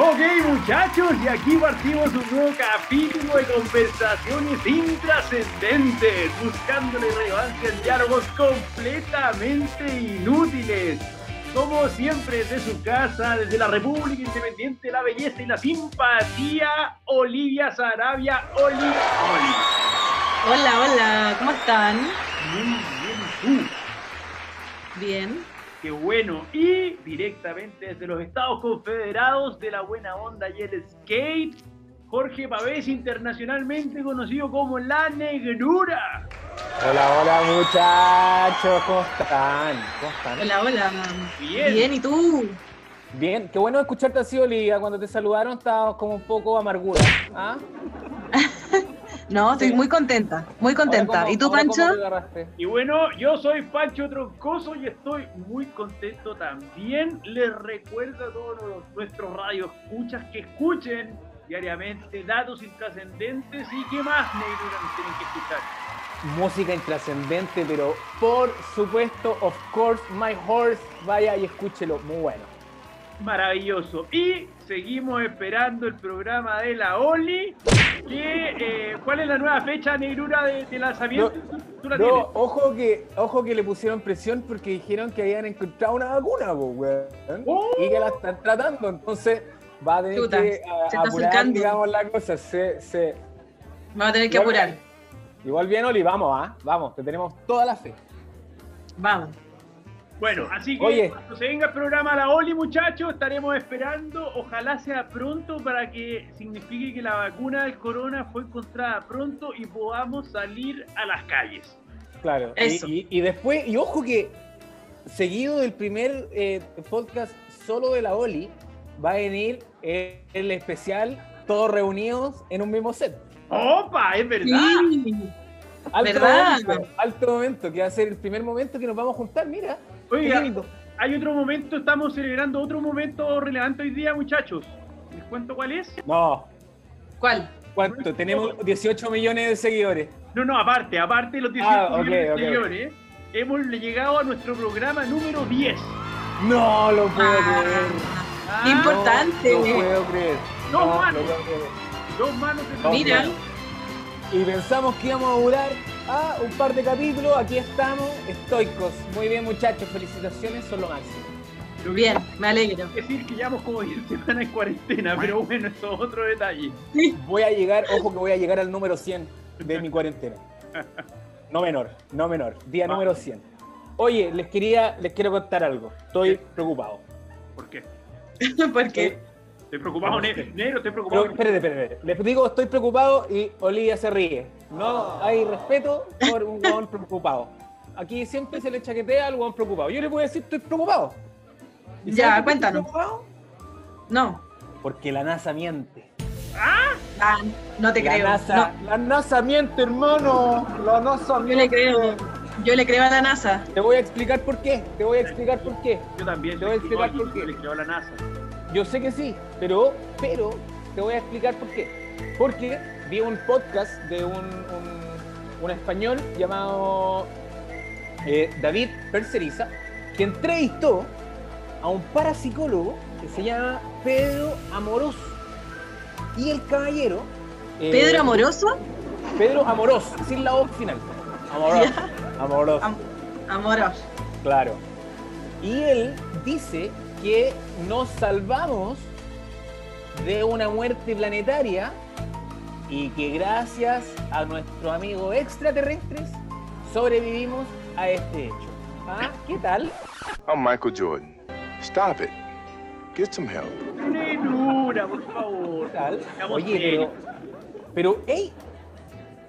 Ok muchachos, y aquí partimos un nuevo capítulo de conversaciones intrascendentes, buscándole relevancia en diálogos completamente inútiles. Como siempre, desde su casa, desde la República Independiente, la belleza y la simpatía, Olivia Sarabia, Oli, Oli. Hola, hola, ¿cómo están? Muy bien, ¿y tú? Bien. Qué bueno. Y directamente desde los Estados Confederados de la Buena Onda y el Skate, Jorge Pavés, internacionalmente conocido como La Negrura. Hola, hola muchachos, ¿cómo están? ¿Cómo están? Hola, hola. Bien. Bien, ¿y tú? Bien, qué bueno escucharte así, Olivia. Cuando te saludaron estabas como un poco amargura. ¿Ah? No, estoy Sí. muy contenta, muy contenta. Ahora, ¿cómo- ¿Y tú, Pancho? Y bueno, yo soy Pancho Troncoso y estoy muy contento también. Les recuerdo a todos los- nuestros radioescuchas que escuchen diariamente datos intrascendentes y qué más, Negrura, nos tienen que escuchar. Música intrascendente, pero por supuesto, of course, my horse, vaya y escúchelo, muy bueno. Maravilloso. Y seguimos esperando el programa de la Oli. Que, eh, ¿Cuál es la nueva fecha, Negrura, de, de lanzamiento? ¿Tú- ¿Tú la No, tienes? ojo que, ojo que le pusieron presión porque dijeron que habían encontrado una vacuna, po, weón, Oh. y que la están tratando, entonces va a tener Chuta, que a- está apurar, acercando. digamos, la cosa. Se, se, Vamos a tener que Igual- apurar. Igual bien, Oli, vamos, ¿ah? Vamos, te tenemos toda la fe. Vamos. Bueno, así que Oye. cuando se venga el programa La Oli, muchachos, estaremos esperando. Ojalá sea pronto para que signifique que la vacuna del corona fue encontrada pronto y podamos salir a las calles. Claro. Y- Eso. Y, y después, y ojo que seguido del primer eh, podcast solo de la Oli, va a venir el especial todos reunidos en un mismo set. ¡Opa! Es verdad. Sí. Alto ¿Verdad? momento, alto momento, que va a ser el primer momento que nos vamos a juntar, mira. Oiga, hay otro momento, estamos celebrando otro momento relevante hoy día, muchachos. ¿Les cuento cuál es? No, ¿Cuál? ¿cuánto? Tenemos 18 millones de seguidores. No, no, aparte, aparte de los 18 Ah, millones de seguidores, hemos llegado a nuestro programa número 10. No lo puedo Ah, creer. Qué importante. No, lo puedo creer. No, No, mano. lo puedo creer. Dos manos de Mira. Y pensamos que íbamos a durar ah, un par de capítulos. Aquí estamos, estoicos. Muy bien, muchachos. Felicitaciones, son lo máximo. Bien, me alegro. Es decir, que llevamos como 10 semanas en cuarentena, pero bueno, eso es otro detalle. Voy a llegar, ojo que voy a llegar al número 100 de mi cuarentena. No menor, no menor. Día número 100. Oye, les quería, les quiero contar algo. Estoy preocupado. ¿Por qué? Porque Estoy preocupado, No, ne- sí. negro, estoy Pero, preocupado. espérate, espérate, espérate. Les digo, estoy preocupado y Olivia se ríe. No hay respeto por un huevón preocupado. Aquí siempre se le chaquetea al huevón preocupado. Yo le puedo decir, estoy preocupado. ¿Y Ya, cuéntanos. estoy preocupado? no. Porque la NASA miente. Ah, no te la creo. NASA, la NASA miente, hermano. La NASA No, yo le creo. Yo le creo a la NASA. Te voy a explicar por qué. Te voy a explicar por qué. Yo también. Te voy a explicar por qué. yo Le creo a la NASA. Yo sé que sí, pero, pero te voy a explicar por qué. Porque vi un podcast de un, un, un español llamado eh, David Perceriza, que entrevistó a un parapsicólogo que se llama Pedro Amorós. Y el caballero... eh, ¿Pedro Amoroso? Pedro Amorós, sin la voz final. Amorós. Amorós. Am- Amoroso. Claro. Y él dice que nos salvamos de una muerte planetaria y que gracias a nuestros amigos extraterrestres sobrevivimos a este hecho. ¿Ah? ¿Qué tal? I'm Michael Jordan. Stop it. Get some help. Negrura, por favor. ¿Qué tal? Oye, pero, pero, hey,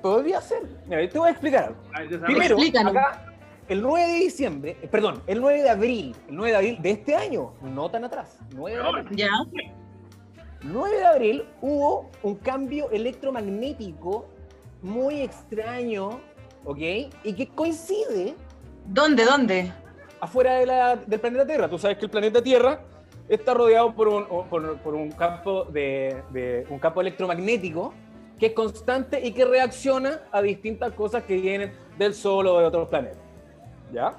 podría ser. Mira, te voy a explicar. Primero, Explícanos. acá, el 9 de diciembre, eh, perdón, el 9 de abril, el 9 de abril de este año, no tan atrás, 9 de abril. Ya. 9 de abril hubo un cambio electromagnético muy extraño, ¿ok? Y que coincide ¿Dónde? ¿Dónde? afuera de la- del planeta Tierra. Tú sabes que el planeta Tierra está rodeado por un, por, por un campo de, de- un campo electromagnético que es constante y que reacciona a distintas cosas que vienen del Sol o de otros planetas. ¿Ya?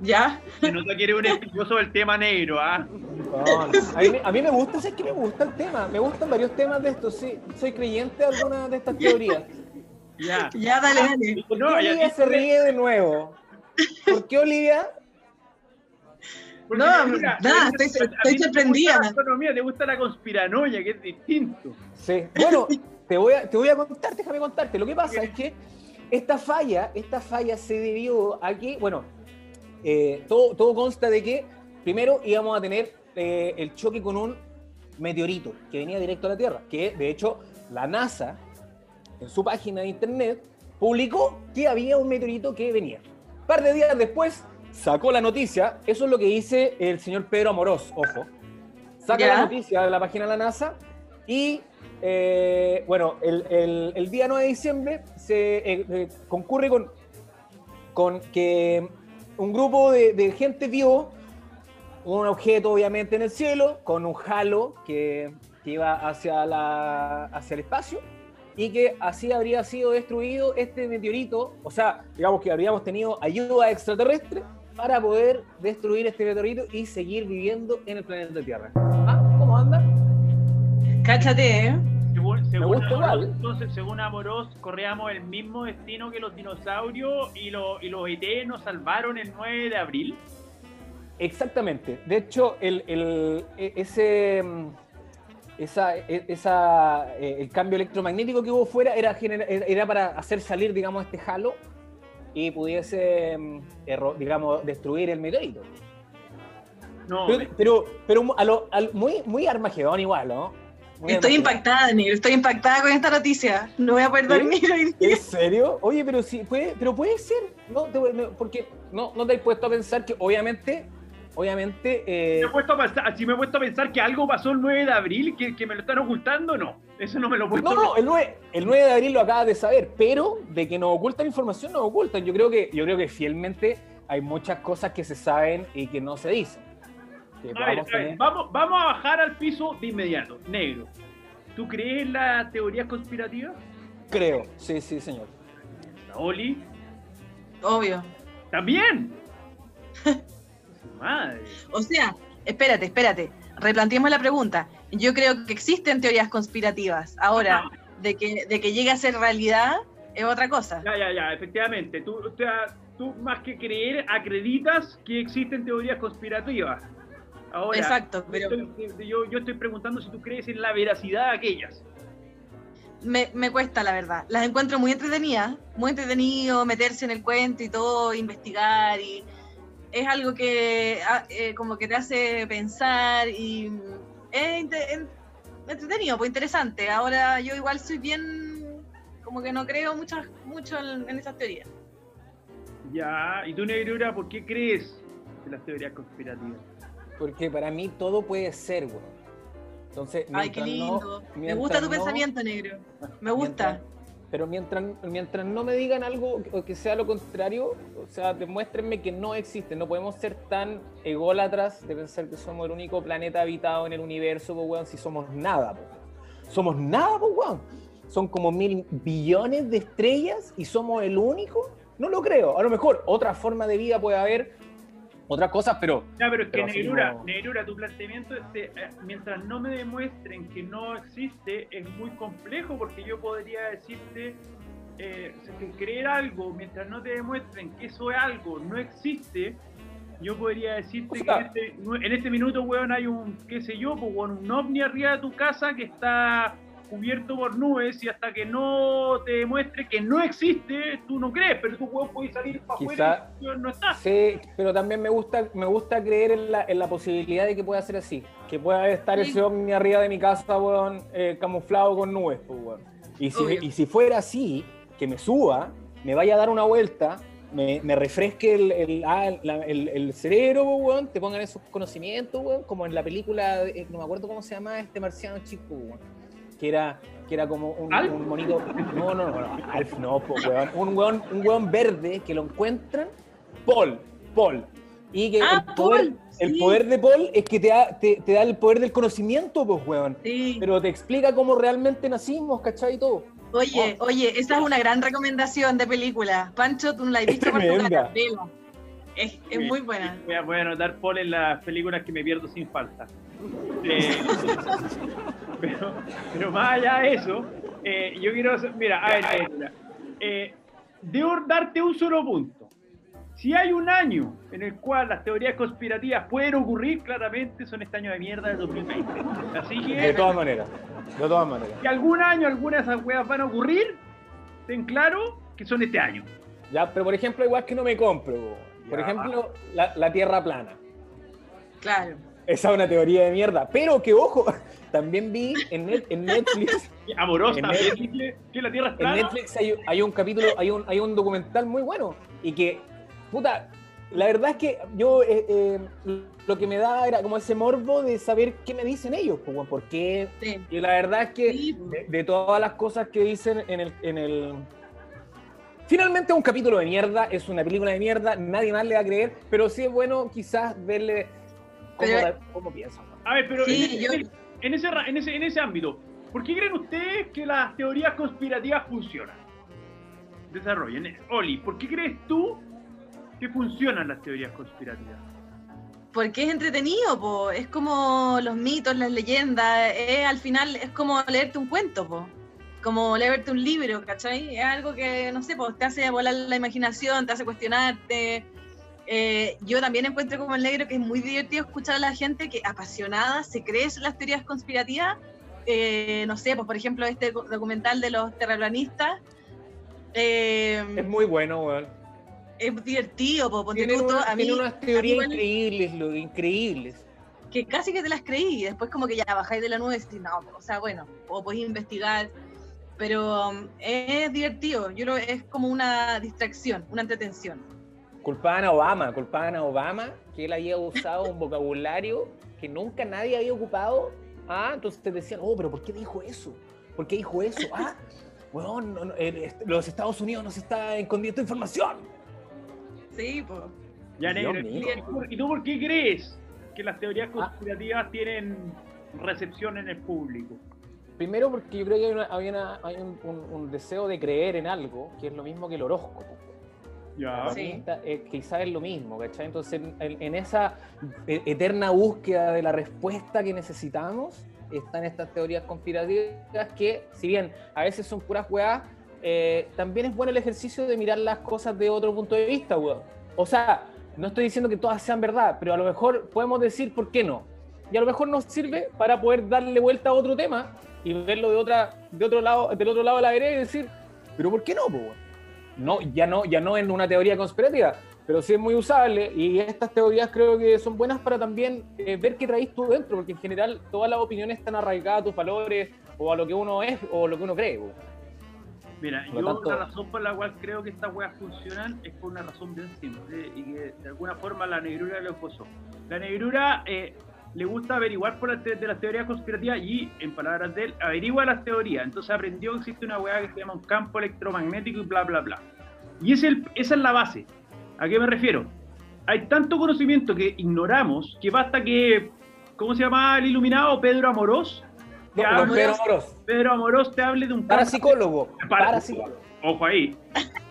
¿Ya? Se nota que eres un estudioso del tema negro, ¿ah? No, no. A, mí, me- a mí me gusta, ¿sabes qué me gusta el tema? Me gustan varios temas de estos, sí. Soy creyente de algunas de estas teorías. Ya. Ya, dale, dale. ¿Por qué No, Olivia se ríe de nuevo? ¿Por qué Olivia? Porque, No, mira, nada, estoy- estoy ti te sorprendida. gusta la astronomía, te gusta la conspiranoia, que es distinto. Sí. Bueno, te voy a, te voy a contar, déjame contarte. Lo que pasa es que esta falla, esta falla se debió a que, bueno, eh, todo, todo consta de que primero íbamos a tener eh, el choque con un meteorito que venía directo a la Tierra, que de hecho la NASA en su página de internet publicó que había un meteorito que venía. Un par de días después sacó la noticia, eso es lo que dice el señor Pedro Amorós, ojo. Saca Ya. la noticia de la página de la NASA y, eh, bueno, el, el- el día 9 de diciembre se eh, concurre con, con que un grupo de, de gente vio un objeto obviamente en el cielo con un halo que, que iba hacia, la, hacia el espacio y que así habría sido destruido este meteorito, o sea, digamos que habríamos tenido ayuda extraterrestre para poder destruir este meteorito y seguir viviendo en el planeta Tierra. ¿Ah? ¿Cómo anda? Cáchate, ¿eh? Según, Amorós, entonces, según Amorós, corríamos el mismo destino que los dinosaurios y, los y los ET nos salvaron el 9 de abril. Exactamente. De hecho, el, el- e- ese, mm, esa, e- esa, el cambio electromagnético que hubo fuera era, era para hacer salir, digamos, este halo y pudiese, mm, digamos, destruir el meteorito. No, Pero, pero, pero a lo- al- muy, muy Armagedón igual, ¿no? Muy Estoy impactada, Negro. Estoy impactada con esta noticia. No voy a poder dormir hoy día. ¿En serio? Oye, pero sí, puede, pero puede ser, ¿no? Te- no, porque no, no te has puesto a pensar que obviamente, obviamente, eh, me he puesto a pensar, si me he puesto a pensar que algo pasó el 9 de abril, que, que me lo están ocultando, no. Eso no me lo he puesto. No, no, el 9, el 9 de abril lo acabas de saber, pero de que nos ocultan información, nos ocultan. Yo creo que, yo creo que fielmente hay muchas cosas que se saben y que no se dicen. Que A ver, vamos a ver, tener- vamos, vamos a bajar al piso de inmediato. Negro. ¿Tú crees en las teorías conspirativas? Creo, sí, sí, señor. Oli. Obvio. También. Su Madre. O sea, espérate, espérate. Replanteemos la pregunta. Yo creo que existen teorías conspirativas. Ahora, de que, de que llegue a ser realidad es otra cosa. Ya, ya, ya, efectivamente. Tú, o sea, tú más que creer, acreditas que existen teorías conspirativas. Ahora, Exacto, pero yo, estoy, yo- yo estoy preguntando si tú crees en la veracidad de aquellas. me, me cuesta, la verdad. Las encuentro muy entretenidas, muy entretenido meterse en el cuento y todo, investigar y es algo que ah, eh, como que te hace pensar y es entretenido, pues interesante. Ahora yo igual soy bien, como que no creo muchas, mucho en, en esas teorías. Ya, y tú, Negrura, ¿por qué crees en las teorías conspirativas? Porque para mí todo puede ser, güey. Entonces, Ay, qué no- lindo. me gusta tu no- pensamiento, negro. Me gusta. Mientras- pero mientras, mientras no me digan algo que- que sea lo contrario, o sea, demuéstrenme que no existe. No podemos ser tan ególatras de pensar que somos el único planeta habitado en el universo, pues, weón, si somos nada, pues. Somos nada, pues, weón. Son como mil billones de estrellas y somos el único. No lo creo. A lo mejor otra forma de vida puede haber, otras cosas, pero Ya, pero es que Pero así Negrura, no- Negrura, tu planteamiento, este, eh, mientras no me demuestren que no existe, es muy complejo porque yo podría decirte eh, que creer algo, mientras no te demuestren que eso es algo, no existe, yo podría decirte O sea- que en este, en este minuto, weón, hay un, qué sé yo, pues, un ovni arriba de tu casa que está cubierto por nubes y hasta que no te demuestre que no existe, tú no crees, pero tú, weón, puedes salir para Quizá- afuera y no está. Sí, pero también me gusta, me gusta creer en la, en la posibilidad de que pueda ser así. Que pueda estar Sí. ese ovni arriba de mi casa, weón, eh, camuflado con nubes, pues, weón. Y si, Obvio. y si fuera así, que me suba, me vaya a dar una vuelta, me, me refresque el, el, ah, la- el- el cerebro, pues, weón, te pongan esos conocimientos, weón, como en la película, no me acuerdo cómo se llama este marciano chico, weón. Que era, que era como un, monito. No, no, no, no, Alf no, weón. Un weón, un weón verde que lo encuentran Paul, Paul. Y que Ah, el, poder, Paul, el sí. poder de Paul es que te da, te, te da el poder del conocimiento, pues, weón. Sí. Pero te explica cómo realmente nacimos, ¿cachai? Y todo. Oye, oye, esa es una gran recomendación de película. Pancho, tú no la has Es visto por tu. Es, es muy buena. Voy a, voy a anotar Paul en las películas que me pierdo sin falta. Eh, pero, pero más allá de eso, eh, yo quiero. hacer- Mira, a ver, a ver, mira. Eh, debo darte un solo punto. Si hay un año en el cual las teorías conspirativas pueden ocurrir, claramente son este año de mierda del 2020. Así De que, todas maneras. De todas maneras. si algún año alguna de esas weas van a ocurrir, ten claro que son este año. Ya, pero por ejemplo, igual que no me compro. po. Por Ya. ejemplo, la, la Tierra plana. Claro. Esa es una teoría de mierda. Pero que ojo, también vi en, Net- en Netflix. Amorosa, En Netflix- que la Tierra En. Netflix hay, hay un capítulo, hay un, hay un documental muy bueno. Y que, puta, la verdad es que yo eh, eh, lo que me da era como ese morbo de saber qué me dicen ellos, pues, weón, por qué. Sí. Y la verdad es que Sí, de, de todas las cosas que dicen en el, en el. Finalmente es un capítulo de mierda, es una película de mierda, nadie más le va a creer, pero sí es bueno quizás verle cómo, Pero- cómo piensan. A ver, pero Sí, en, yo- en- en ese, en, ese, en ese ámbito, ¿por qué creen ustedes que las teorías conspirativas funcionan? Desarrollen. Oli, ¿por qué crees tú que funcionan las teorías conspirativas? Porque es entretenido, po. es como los mitos, las leyendas, al final es como leerte un cuento, po. como leerte un libro, ¿cachai? Es algo que, no sé, pues te hace volar la imaginación, te hace cuestionarte. Eh, yo también encuentro como el negro que es muy divertido escuchar a la gente que apasionada se cree las teorías conspirativas. Eh, no sé, pues por ejemplo este documental de los terraplanistas. eh, Es muy bueno, weón. es divertido, po, ponte Tiene, tú, una- a mí, unas teorías increíbles, lo, increíbles. que casi que te las creí y después como que ya bajáis de la nube y decís, no, o sea, bueno, o podéis investigar, pero um, es divertido, yo que es como una distracción, una entretención. Culpaban a Obama, culpaban a Obama que él había usado un vocabulario que nunca nadie había ocupado. Ah, entonces te decían, oh, pero ¿por qué dijo eso? ¿Por qué dijo eso? Ah, weón, no, no, el- los Estados Unidos nos está escondiendo información. Sí, pues. Ya, negro, ¿y tú- ¿y tú por qué crees que las teorías Ah. conspirativas tienen recepción en el público? Primero porque yo creo que hay, una- hay una- hay un, un- un deseo de creer en algo que es lo mismo que el horóscopo. Ya. Sí. eh, quizás es lo mismo, ¿cachai? Entonces, en, esa e- eterna búsqueda de la respuesta que necesitamos, están estas teorías conspirativas que, si bien a veces son puras weas, eh, también es bueno el ejercicio de mirar las cosas de otro punto de vista, weón. O sea, no estoy diciendo que todas sean verdad, pero a lo mejor podemos decir por qué no. Y a lo mejor nos sirve para poder darle vuelta a otro tema y verlo de otra, de otro lado, del otro lado de la vereda y decir, pero ¿por qué no, po, weón? No, ya no, ya no en una teoría conspirativa, pero sí es muy usable y estas teorías creo que son buenas para también eh, ver qué traís tú dentro, porque en general todas las opiniones están arraigadas a tus valores o a lo que uno es o lo que uno cree. Mira, Por yo tanto- la razón por la cual creo que estas weas funcionan es por una razón bien simple y que de alguna forma la negrura lo posó. La negrura eh, le gusta averiguar por las de las teorías conspirativas y, en palabras de él, averigua las teorías. Entonces aprendió que existe una wea que se llama un campo electromagnético y bla, bla, bla. Y es el, esa es la base. ¿A qué me refiero? Hay tanto conocimiento que ignoramos que basta que, ¿cómo se llama el iluminado? Pedro Amorós. No, hable- Pedro Amorós, Pedro Amorós te hable de un parapsicólogo, Para- parapsicólogo. Ojo ahí.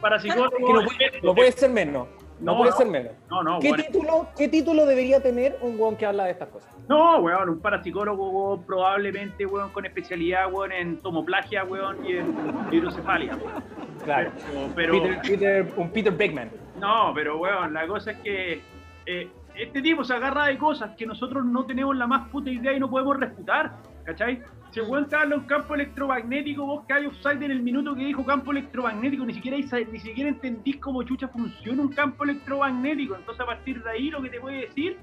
Parapsicólogo. Que no, puede, no puede ser menos, no, No, puede ser menos. No, no, ¿Qué, bueno. título, ¿Qué título debería tener un weón que habla de estas cosas? No, weón, un parapsicólogo, weón, probablemente, weón, con especialidad, weón, en tomoplagia, weón, y en hidrocefalia. weón. Claro. Pero, pero- Peter, Peter- un Peter Beckman. no, pero, weón, la cosa es que eh, este tipo se agarra de cosas que nosotros no tenemos la más puta idea y no podemos refutar, ¿cachai? Si el weón te habla de un campo electromagnético, vos que hay offside en el minuto que dijo campo electromagnético, ni siquiera, ni siquiera entendís cómo chucha funciona un campo electromagnético. Entonces, a partir de ahí, lo que te puede decir,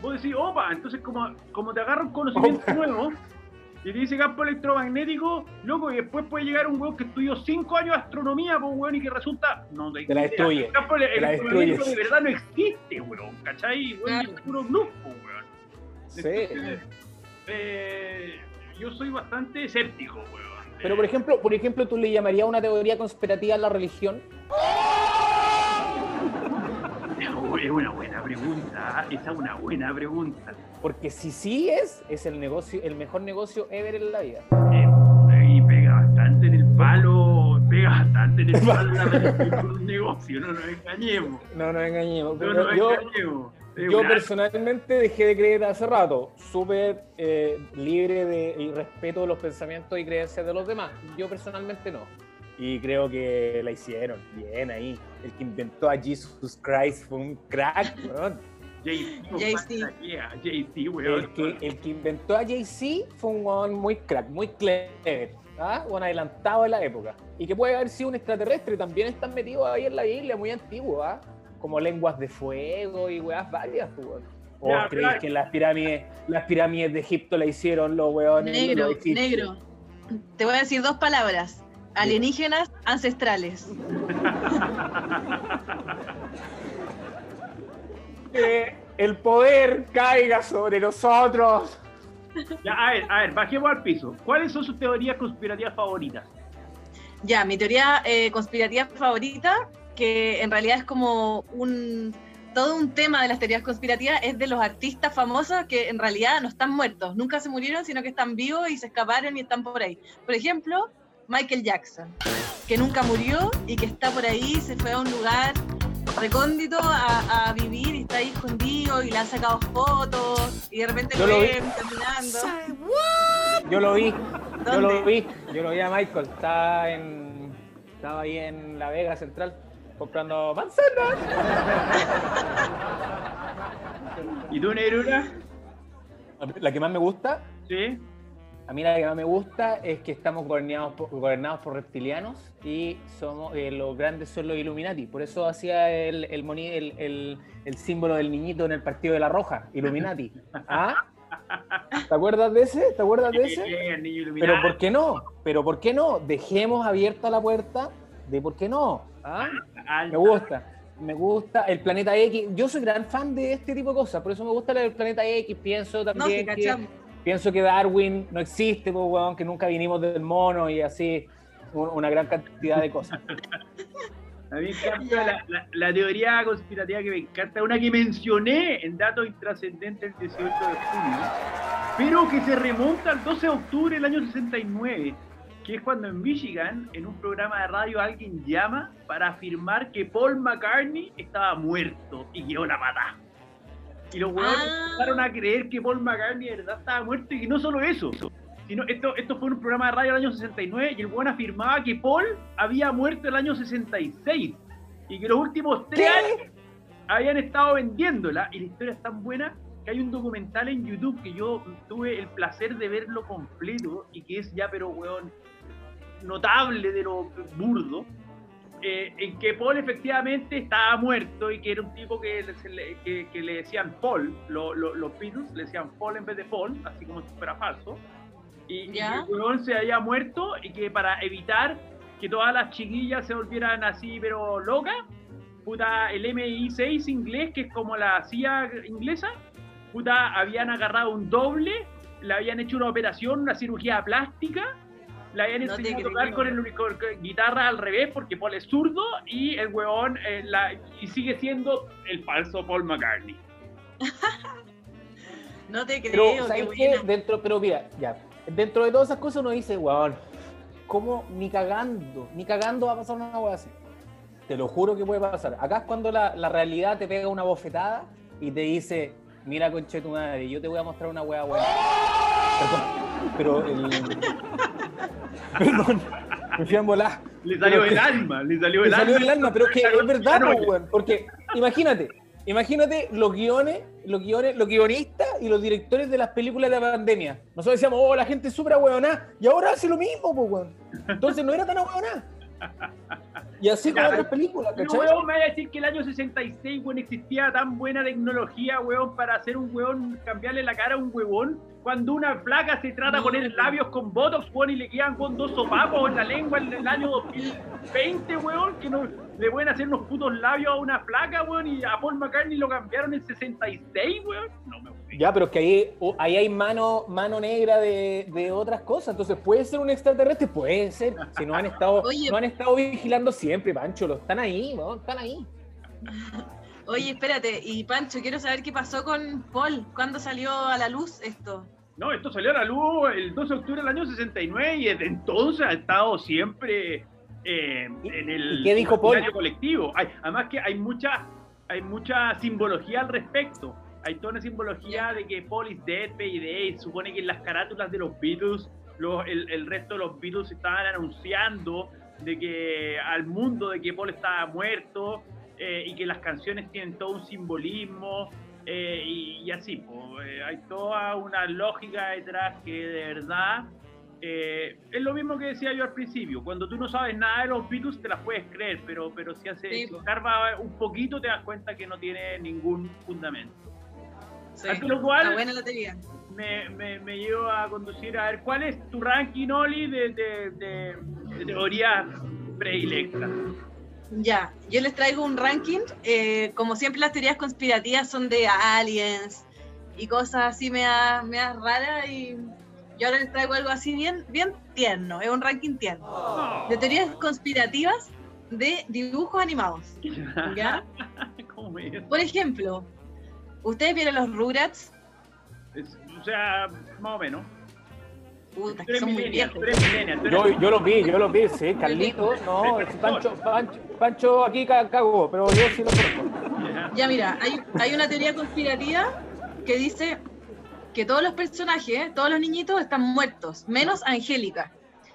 vos decís, opa, entonces, como, como te agarra un conocimiento nuevo y te dice campo electromagnético, loco, y después puede llegar un weón que estudió cinco años de astronomía, pues, weón, y que resulta. No, Te la destruye, El campo te la electromagnético de verdad no existe, weón, ¿cachai? Weón, es puro bluff, weón. Sí. Entonces, eh, yo soy bastante escéptico, weón. Pero por ejemplo, por ejemplo, tú le llamarías una teoría conspirativa a la religión. Es una buena pregunta, esa es una buena pregunta. Porque si sí es, es el negocio, el mejor negocio ever en la vida. Eh, y pega bastante en el palo, pega bastante en el palo la negocio, no nos engañemos. No nos engañemos. No nos yo, engañemos. Yo personalmente dejé de creer hace rato, súper eh, libre de, y respeto los pensamientos y creencias de los demás. Yo personalmente no. Y creo que la hicieron bien ahí. El que inventó a Jesus Christ fue un crack, weón. Weón. El que, el que inventó a Jay-Z fue un weón muy crack, muy clever. ¿ah? Un adelantado de la época. Y que puede haber sido un extraterrestre. También están metidos ahí en la Biblia, muy antiguo, ¿ah? Como lenguas de fuego y weas varias, pues, weón. ¿O Ya, creéis claro. que las pirámides, las pirámides de Egipto la hicieron los weones? Negro, los negro. Te voy a decir dos palabras. Alienígenas ancestrales. Que el poder caiga sobre nosotros. Ya, a ver, a ver, bajemos al piso. ¿Cuáles son sus teorías conspirativas favoritas? Ya, mi teoría eh, conspirativa favorita, que en realidad es como un todo un tema de las teorías conspirativas, es de los artistas famosos que en realidad no están muertos, nunca se murieron, sino que están vivos y se escaparon y están por ahí. Por ejemplo, Michael Jackson, que nunca murió y que está por ahí, se fue a un lugar recóndito a, a vivir y está ahí escondido y le han sacado fotos y de repente Yo lo ven caminando. Yo lo vi, yo lo vi, yo lo vi a Michael. Estaba en, estaba ahí en La Vega Central comprando manzanas. ¿Y tú, Negrura? La que más me gusta, ¿Sí? a mí la que más me gusta es que estamos gobernados por, gobernados por reptilianos y somos eh, los grandes son los Illuminati. Por eso hacía el, el, moni- el, el- símbolo del niñito en el partido de la Roja, Illuminati. ¿Ah? ¿Te acuerdas de ese? ¿Te acuerdas de ese? El niño Pero. ¿por qué no? Pero ¿por qué no? Dejemos abierta la puerta de por qué no. ¿Ah? Alta. Me gusta. Me gusta el planeta X. Yo soy gran fan de este tipo de cosas, por eso me gusta el planeta X. Pienso No, también que, pienso que Darwin no existe, pues, weón, que nunca vinimos del mono y así un- una gran cantidad de cosas. A mí me encanta la, la- la teoría conspirativa que me encanta, una que mencioné en Datos Intrascendentes el 18 de junio, pero que se remonta al 12 de octubre del año 69, que es cuando en Michigan, en un programa de radio, alguien llama para afirmar que Paul McCartney estaba muerto y quedó la patada. Y los huevones Ah. empezaron a creer que Paul McCartney de verdad estaba muerto y que no solo eso, sino esto, esto fue un programa de radio del año 69 y el buen afirmaba que Paul había muerto el año 66 y que los últimos tres años habían estado vendiéndola y la historia es tan buena que hay un documental en YouTube que yo tuve el placer de verlo completo y que es ya pero weón notable de lo burdo eh, en que Paul efectivamente estaba muerto y que era un tipo que, que, que le decían Paul, lo- lo- los Beatles le decían Paul en vez de Paul, así como si fuera falso, y, y Ya. que weón se había muerto y que para evitar que todas las chiquillas se volvieran así pero locas, puta, el MI6 inglés, que es como la CIA inglesa, puta, habían agarrado un doble, le habían hecho una operación, una cirugía plástica, le habían No enseñado a tocar con, el, con- guitarra al revés porque Paul es zurdo y el huevón eh, la- y sigue siendo el falso Paul McCartney. No te Pero, creo, qué ¿sabes qué? buena. Dentro, pero mira, ya. Dentro de todas esas cosas uno dice, weón, ¿cómo ni cagando, ni cagando va a pasar una weá así? Te lo juro que puede pasar. Acá es cuando la, la realidad te pega una bofetada y te dice, mira, conche tu madre, yo te voy a mostrar una weá buena. Perdón, pero el... Perdón, me fui a volar. Le salió el que- alma, le salió el salió alma. el alma, pero es que es verdad, No, weón, porque imagínate, imagínate los guiones, los guiones, los guionistas y los directores de las películas de la pandemia. Nosotros decíamos, oh, la gente es súper ahueonada, y ahora hace lo mismo, po, weón. Entonces no era tan ahueonada. Y así con otras películas, ¿cachai? weón, me vaya a decir que el año 66, weón, existía tan buena tecnología, weón, para hacer un weón, cambiarle la cara a un huevón, cuando una flaca se trata de poner labios con botox, weón, y le quedan con dos sopapos en la lengua en el año 2020, weón, que no le pueden hacer unos putos labios a una flaca, weón, y a Paul McCartney lo cambiaron en 66, weón. No me voy. Ya, pero es que ahí hay mano, mano negra de, de otras cosas. Entonces, ¿puede ser un extraterrestre? Puede ser. Si no han estado, Oye. no han estado vigilando siempre, Pancho. Lo están ahí, weón, están ahí. Oye, espérate, y Pancho, quiero saber qué pasó con Paul. ¿Cuándo salió a la luz esto? No, esto salió a la luz el 12 de octubre del año 69 y desde entonces ha estado siempre eh, en el ¿Y qué dijo Paul? colectivo. Hay- además que hay mucha, hay mucha simbología al respecto. Hay toda una simbología de que Paul is dead, Payday. Supone que en las carátulas de los Beatles, los- el, el resto de los Beatles estaban anunciando de que al mundo de que Paul estaba muerto eh, y que las canciones tienen todo un simbolismo eh, y, y así. po. Eh, hay toda una lógica detrás que de verdad eh, es lo mismo que decía yo al principio. Cuando tú no sabes nada de los Beatles, te las puedes creer, pero, pero si haces Sí, si un poquito, te das cuenta que no tiene ningún fundamento. Sí, Ante lo cual- Está buena la teoría. Me, me, me lleva a conducir a ver cuál es tu ranking, Oli, de, de, de, de teorías predilectas. Ya, yo les traigo un ranking. eh, como siempre, las teorías conspirativas son de aliens y cosas así meas raras. Y yo ahora les traigo algo así bien, bien tierno. Es un ranking tierno. De teorías conspirativas de dibujos animados. ¿Ya? ¿Cómo me? Por ejemplo, ¿ustedes vieron los Rugrats? Es- o sea, más o menos. Puta, Tú que eres son muy viejos. tú eres millennial, tú eres- Yo, yo los vi, yo los vi, sí, Carlitos, no. Pancho, Pancho, Pancho aquí ca- cagó, pero yo sí lo conozco. Ya. Ya mira, hay, hay una teoría conspirativa que dice que todos los personajes, todos los niñitos están muertos, menos Angélica.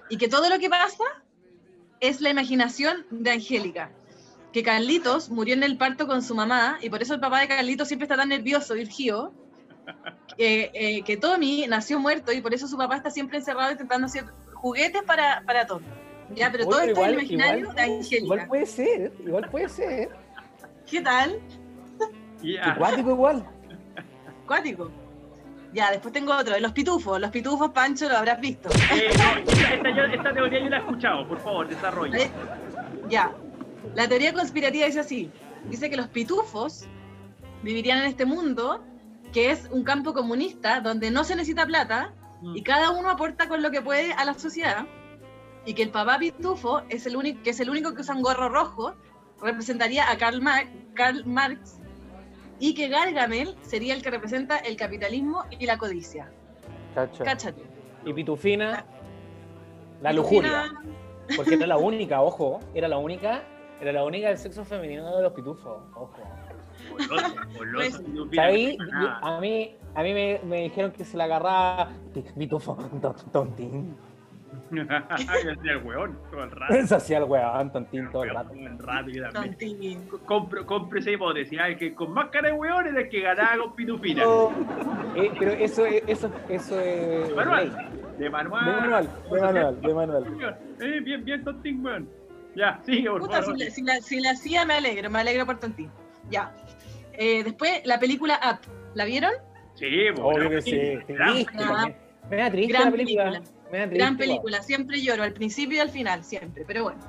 Y que todo lo que pasa es la imaginación de Angélica. Que Carlitos murió en el parto con su mamá y por eso el papá de Carlitos siempre está tan nervioso, Virgio. Eh, eh, que Tommy nació muerto y por eso su papá está siempre encerrado intentando hacer juguetes para, para Tommy. Ya, pero todo esto es imaginario igual- de Angélica. Igual puede ser, igual puede ser. ¿Qué tal? Ya. Acuático igual. Cuático. Ya, después tengo otro, de los pitufos. Los pitufos, Pancho, lo habrás visto. Eh, no, esta, esta yo- esta teoría yo la he escuchado, por favor, desarrolla. ¿Vale? Ya. La teoría conspirativa dice así. Dice que los pitufos vivirían en este mundo que es un campo comunista donde no se necesita plata Mm. y cada uno aporta con lo que puede a la sociedad y que el papá pitufo es el único que es el único que usa un gorro rojo representaría a Karl, Mar- Karl Marx y que Gargamel sería el que representa el capitalismo y la codicia. Cacha. Cáchate. Y Pitufina, la Pitufina- lujuria. Porque era la única, ojo, era la única, era la única del sexo femenino de los pitufos, ojo. Goloso, goloso, Pues. A mí, a mí me, me dijeron que se la agarraba pitufo, ton- tontín. Yo hacía el weón todo el rato. Se hacía el weón, tontín todo el rato. Tontín. Esa hipótesis, que con más cara de weón es el que ganaba con pitufina. Oh, eh, pero eso, es- eso, eso es. De manual. De manual. De manual, de manual, de manual. Eh, bien, bien, tontín, weón. Ya, sigue, por Puta, favor. si, la, si, la, si la hacía, me alegro, me alegro por Tontín. Ya. Eh, después, la película Up. ¿La vieron? Sí, Obvio que sí. Me da triste Gran la película. película. Me da triste, Gran película, siempre lloro, al principio y al final, siempre. Pero bueno.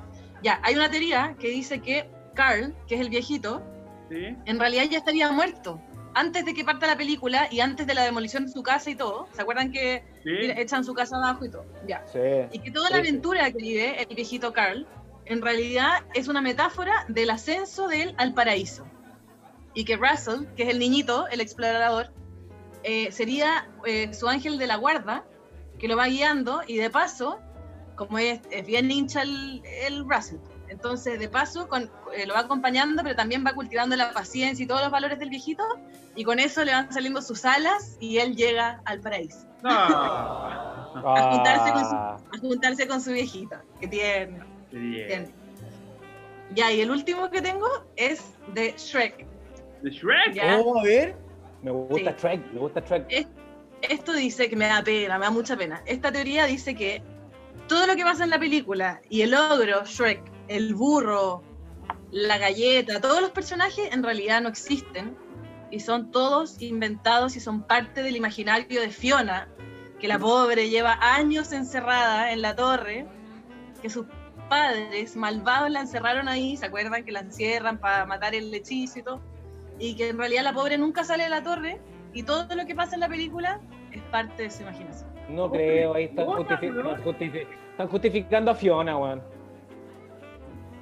Ya, hay una teoría que dice que Carl, que es el viejito, Sí. en realidad ya estaría muerto. Antes de que parta la película y antes de la demolición de su casa y todo. ¿Se acuerdan que Sí. echan su casa abajo y todo? Ya. Sí. Y que toda la aventura que vive el viejito Carl, en realidad es una metáfora del ascenso de él al paraíso. Y que Russell, que es el niñito, el explorador, eh, sería eh, su ángel de la guarda, que lo va guiando y de paso, como es, es bien hincha el, el Russell, entonces de paso con- eh, lo va acompañando, pero también va cultivando la paciencia y todos los valores del viejito, y con eso le van saliendo sus alas y él llega al paraíso, No. a juntarse con su- Ah, a juntarse con su viejita, que tiene. Bien. Ya, y el último que tengo es de Shrek. ¿De Shrek? Ya. Oh, a ver. Me gusta Sí. Shrek, me gusta Shrek. Es- Esto dice que me da pena, me da mucha pena. Esta teoría dice que todo lo que pasa en la película y el ogro, Shrek, el burro, la galleta, todos los personajes en realidad no existen y son todos inventados y son parte del imaginario de Fiona, que la pobre lleva años encerrada en la torre, que sus padres malvados la encerraron ahí, ¿se acuerdan que la encierran para matar el hechizo y todo? Y que en realidad la pobre nunca sale de la torre y todo lo que pasa en la película es parte de su imaginación. No creo, ahí están, Hola, justifi- weón. justifi- están justificando a Fiona, weón.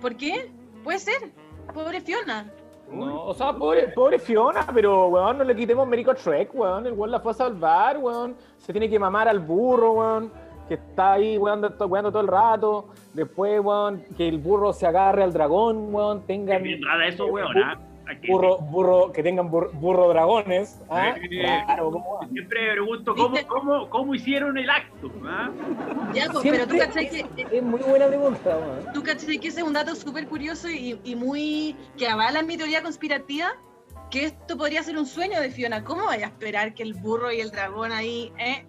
¿Por qué? Puede ser. Pobre Fiona. No, o sea, pobre, pobre Fiona, pero weón, no le quitemos mérico a Shrek, weón. El weón la fue a salvar, weón. Se tiene que mamar al burro, weón. que está ahí weando, to- weando todo el rato. Después, weón, que el burro se agarre al dragón, weón, Es tengan bien rara eso, weón. ¿ah? Aquí burro, burro, que tengan bur- burro dragones. ¿ah? Sí. Claro, ¿cómo? Siempre me pregunto cómo, cómo, cómo hicieron el acto. ¿ah? Ya, pues, pero tú cachai que, Es muy buena pregunta, weón. tú cachai que ese es un dato súper curioso y, y muy que avala mi teoría conspirativa, que esto podría ser un sueño de Fiona. ¿Cómo vaya a esperar que el burro y el dragón ahí, eh?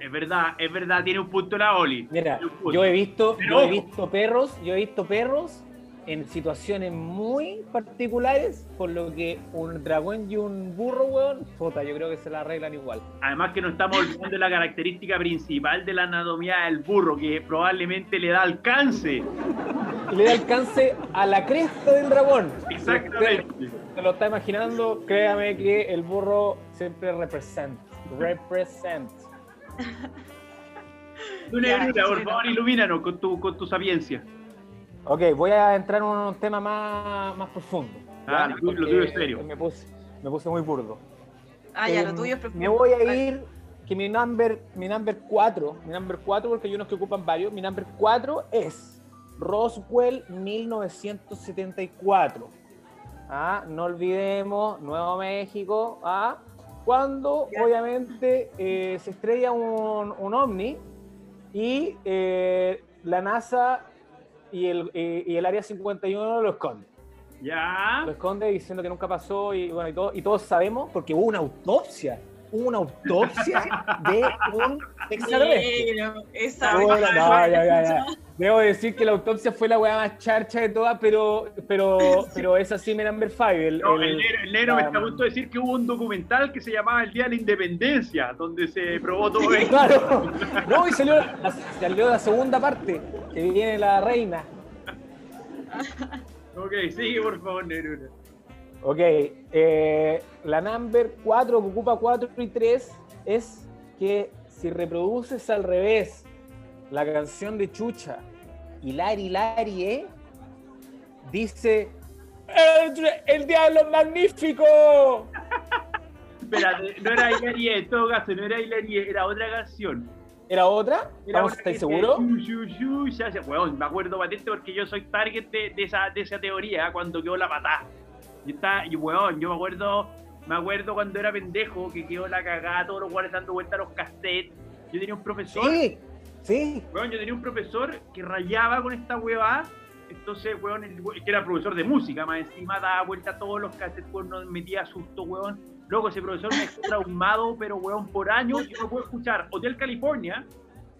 Es verdad, es verdad, tiene un punto la Oli. Mira, yo he visto, Pero yo he visto perros, yo he visto perros en situaciones muy particulares, por lo que un dragón y un burro, weón, puta, yo creo que se la arreglan igual. Además que no estamos olvidando de la característica principal de la anatomía del burro, que probablemente le da alcance. Le da alcance a la cresta del dragón. Exactamente. Se lo está imaginando, créame que el burro siempre represent. Represent. Negrita, por favor, ilumínanos con tu, con tu sapiencia. Ok, voy a entrar en un tema más, más profundo. Ah, ¿ya? lo tuyo- es serio. Me puse, me puse muy burdo. Ah, ya, Em, lo tuyo es profundo. Me voy a ir que mi number, mi number 4, mi number 4, porque hay unos que ocupan varios, mi number 4 es Roswell 1974. Ah, no olvidemos, Nuevo México, ah, cuando Ya. obviamente eh, se estrella un, un ovni y eh, la NASA y el, y el Área 51 lo esconde Ya. lo esconde diciendo que nunca pasó y bueno y, todo, y todos sabemos porque hubo una autopsia hubo una autopsia de un extraterrestre Negro, esa Bueno, weá, no, ya, ya, ya. Debo decir que la autopsia fue la weá más charcha de todas pero pero pero es así mi number five el, No, el- negro me está a punto de decir que hubo un documental que se llamaba El Día de la Independencia, donde se probó todo esto. claro no y salió la, salió la segunda parte que viene la reina Ok, sigue por favor, negro. Ok, eh, la number 4 que ocupa 4 y 3 es que si reproduces al revés la canción de Chucha, Hilari Hilari, ¿eh? Dice, el, el diablo magnífico. Espérate, no era Hilary, en todo caso, no era Hilary, era otra canción. ¿Era otra? Era ¿Vamos, otra ¿Estáis seguros? Weón, me acuerdo patente porque yo soy target de, de esa, de esa teoría cuando quedó la patada. Y está, y weón, yo me acuerdo, me acuerdo cuando era pendejo que quedó la cagada, todos los guardias dando vueltas a los cassettes. Yo tenía un profesor, Sí, sí. weón, yo tenía un profesor que rayaba con esta huevada. Entonces, weón, el que era profesor de música, más encima daba vuelta a todos los cassettes, weón, nos metía susto, weón. Luego ese profesor me dejó traumado, pero weón, por años yo no puedo escuchar Hotel California,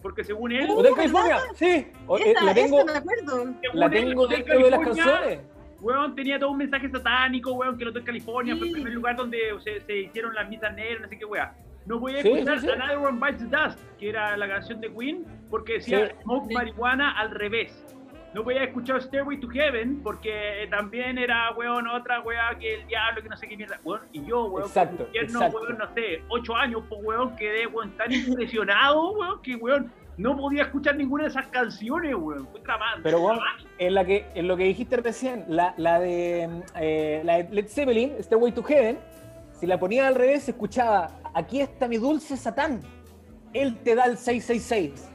porque según él, Hotel California, sí. Eh, Esa, la tengo, esa me acuerdo. según la tengo dentro de las canciones. Weón, tenía todo un mensaje satánico, weón, que el Hotel California fue el primer lugar donde se, se hicieron las misas negras, no sé qué weá. No voy a escuchar sí, sí. Another One Bites the Dust, que era la canción de Queen, porque decía. Smoke. Marihuana al revés. No voy a escuchar Stairway to Heaven, porque también era, weón, otra weá que el diablo, que no sé qué mierda. Weón, y yo, weón, Exacto, exacto. weón, no sé, ocho años, pues, weón, quedé, weón, tan impresionado, weón, que, weón, no podía escuchar ninguna de esas canciones, weón. Fue. Pero bueno, en, la que, en lo que dijiste recién, la, la de eh, la de Led Zeppelin, Stairway to Heaven, si la ponía al revés, se escuchaba, aquí está mi dulce Satán, él te da el 666.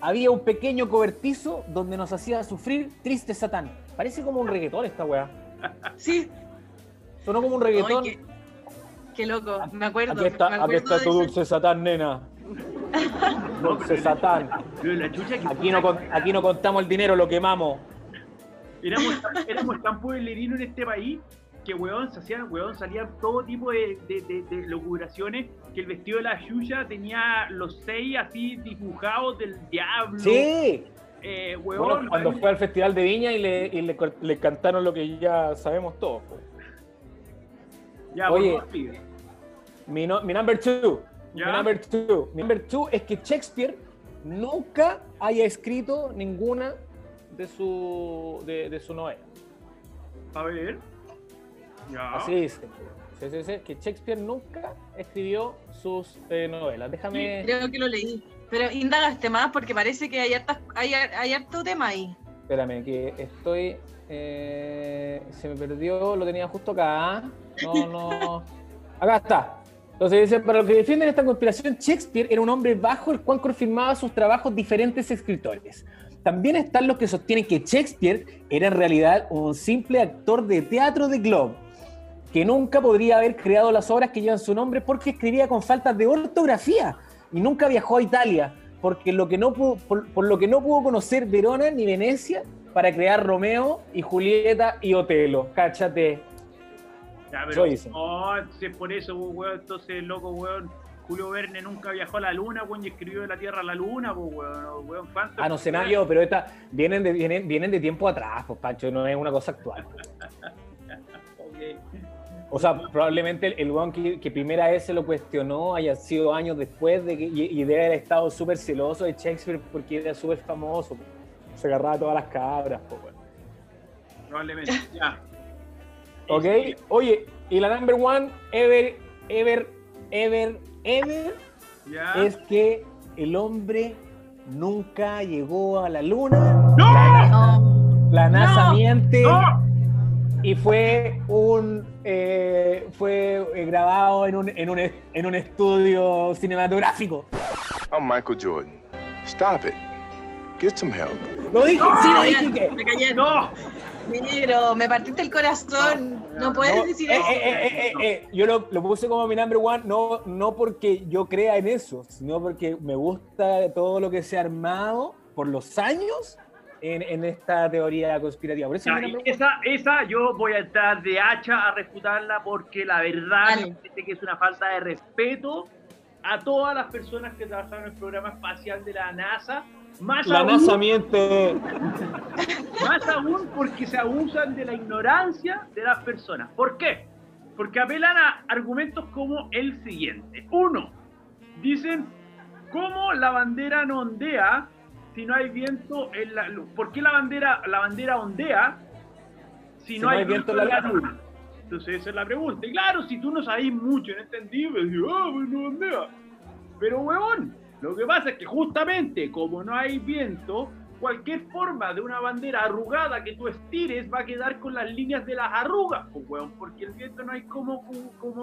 Había un pequeño cobertizo donde nos hacía sufrir triste Satán. Parece como un reggaetón esta weá. Sí, Sonó como un reggaetón. Ay, qué, qué loco, me acuerdo. Aquí está, me aquí acuerdo está de tu ese- dulce Satán, nena. Dulce Satán. Pero la chucha que Aquí no, con- aquí no contamos el dinero, lo quemamos. éramos, tan- éramos tan pueblerinos en este país que, weón, se hacían, weón, salían todo tipo de, de, de, de locubraciones, que el vestido de la Yuya tenía los seis así dibujados del diablo. Sí, Eh, Bueno, weón, cuando fue al Festival de Viña y le, y le, cantaron lo que ya sabemos todos. pues. ya, Oye. Mi, no- mi number two. Mi number two. Mi number two es que Shakespeare nunca haya escrito ninguna de su, de, de su novela. A ver. Ya. Así dice. Sí, sí, sí, que Shakespeare nunca escribió sus eh, novelas. Déjame. Creo que lo leí. Pero indagaste más porque parece que hay, hartas, hay, hay harto tema ahí. Espérame, que estoy. eh, se me perdió, lo tenía justo acá. No, no. Acá está. Entonces dice, para los que defienden esta conspiración, Shakespeare era un hombre bajo el cual confirmaba sus trabajos diferentes escritores. También están los que sostienen que Shakespeare era en realidad un simple actor de teatro de Globe, que nunca podría haber creado las obras que llevan su nombre porque escribía con faltas de ortografía y nunca viajó a Italia, porque lo que no pudo, por, por lo que no pudo conocer Verona ni Venecia para crear Romeo y Julieta y Otelo. Cáchate. Ya, pero, no, entonces por eso, pues, weón, entonces, loco, weón. Julio Verne nunca viajó a la luna, weón, y escribió de la Tierra a la luna, pues, weón, weón. Ah, no sé yo, pero esta, vienen, de, vienen, vienen de tiempo atrás, pues, Pancho, no es una cosa actual. O sea, probablemente el, weón que, que primera vez se lo cuestionó haya sido años después de que, y, y debe haber estado súper celoso de Shakespeare porque era súper famoso. Se agarraba a todas las cabras, weón. Probablemente, ya. Ok, oye, y la number one, ever, ever, ever, ever, ya. es que el hombre nunca llegó a la luna. ¡No! La, No. la NASA ¡No! miente. ¡No! Y fue un eh, fue eh, grabado en un, en, un, en un estudio cinematográfico. I'm Michael Jordan. Stop it. Get some help. Lo dije, sí lo dije que. Me callé. ¡No! Negro, me partiste el corazón. No, puedes No, decir eh, eso. eh, eh, eh, eh, yo lo, lo puse como mi number one, no, no porque yo crea en eso, sino porque me gusta todo lo que se ha armado por los años en, en esta teoría conspirativa. Por eso es Ya, esa, esa yo voy a entrar de hacha a refutarla porque la verdad me parece que es una falta de respeto a todas las personas que trabajaron en el programa espacial de la NASA. Más La aún, NASA miente. Más aún porque se abusan de la ignorancia de las personas. ¿Por qué? Porque apelan a argumentos como el siguiente. Uno, dicen, ¿cómo la bandera no ondea si no hay viento en la luz? ¿Por qué la bandera, la bandera ondea si, no, hay viento en la? Entonces esa es la pregunta. Y claro, si tú no sabes mucho en este sentido, pues, ah, pues no ondea. Pero, huevón, lo que pasa es que justamente como no hay viento, cualquier forma de una bandera arrugada que tú estires va a quedar con las líneas de las arrugas, pues, huevón, porque el viento no hay cómo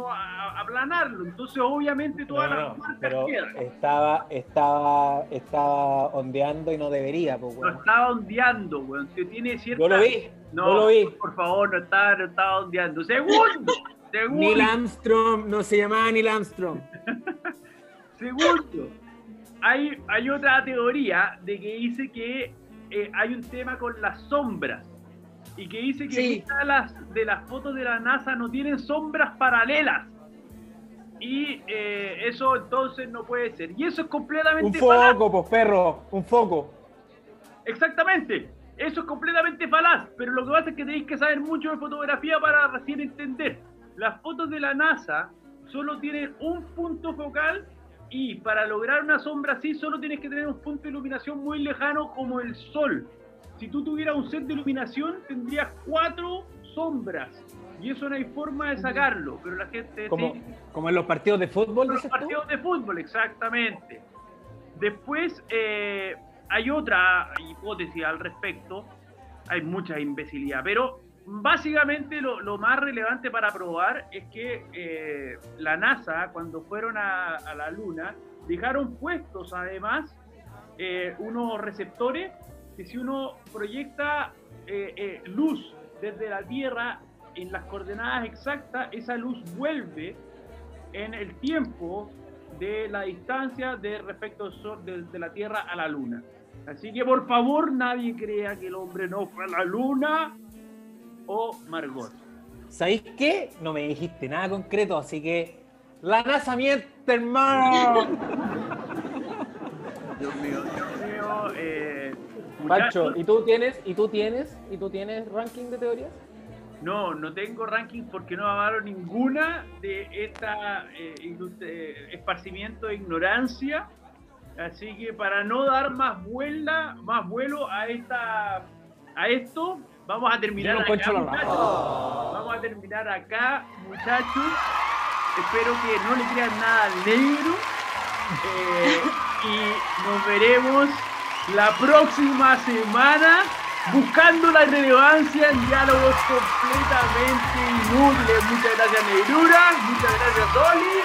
a- aplanarlo. Entonces, obviamente, todas No, las no, marcas pero quedan. estaba, estaba, estaba ondeando y no debería, pues, weón. estaba ondeando, weón. Que tiene cierta... Yo lo vi, No, yo lo vi. por favor, no estaba, no estaba ondeando. Segundo, segundo. Neil Armstrong, no se llamaba Neil Armstrong. Segundo, hay, hay otra teoría de que dice que eh, hay un tema con las sombras y que dice que Sí. muchas de las, de las fotos de la NASA no tienen sombras paralelas. Y eh, eso entonces no puede ser. Y eso es Un completamente falaz. foco, pues, perro, un foco. Exactamente. Eso es completamente falaz. Pero lo que pasa es que tenéis que saber mucho de fotografía para recién entender. Las fotos de la NASA solo tienen un punto focal y para lograr una sombra así solo tienes que tener un punto de iluminación muy lejano como el sol. Si tú tuvieras un set de iluminación tendrías cuatro sombras y eso no hay forma de sacarlo. Pero la gente Como, sí- como en los partidos de fútbol, los dices tú. partidos de fútbol, exactamente. Después eh, hay otra hipótesis al respecto. Hay mucha imbecilidad, pero básicamente lo, más relevante para probar es que eh, la NASA, cuando fueron a, la Luna, dejaron puestos además eh, unos receptores que si uno proyecta eh, eh, luz desde la Tierra en las coordenadas exactas, esa luz vuelve en el tiempo de la distancia de respecto de, de la Tierra a la Luna. Así que por favor nadie crea que el hombre no fue a la Luna o Margot. ¿Sabéis qué? No me dijiste nada concreto, así que. La NASA miente, hermano. Dios mío, Dios mío. Eh, Pancho, ¿y tú tienes, y tú tienes, y tú tienes ranking de teorías? no, no tengo ranking porque no avalo ninguna de esta eh, eh, esparcimiento de ignorancia. Así que para no dar más vuela, más vuelo a esta a esto, vamos a terminar acá, muchachos. Vamos a terminar acá, muchachos. Espero que no le crean nada al negro. Eh, y nos veremos la próxima semana buscando la irrelevancia en diálogos completamente inútiles. Muchas gracias, Negrura. Muchas gracias, Oli.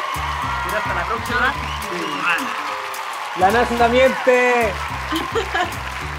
Será hasta la próxima semana. La NASA miente.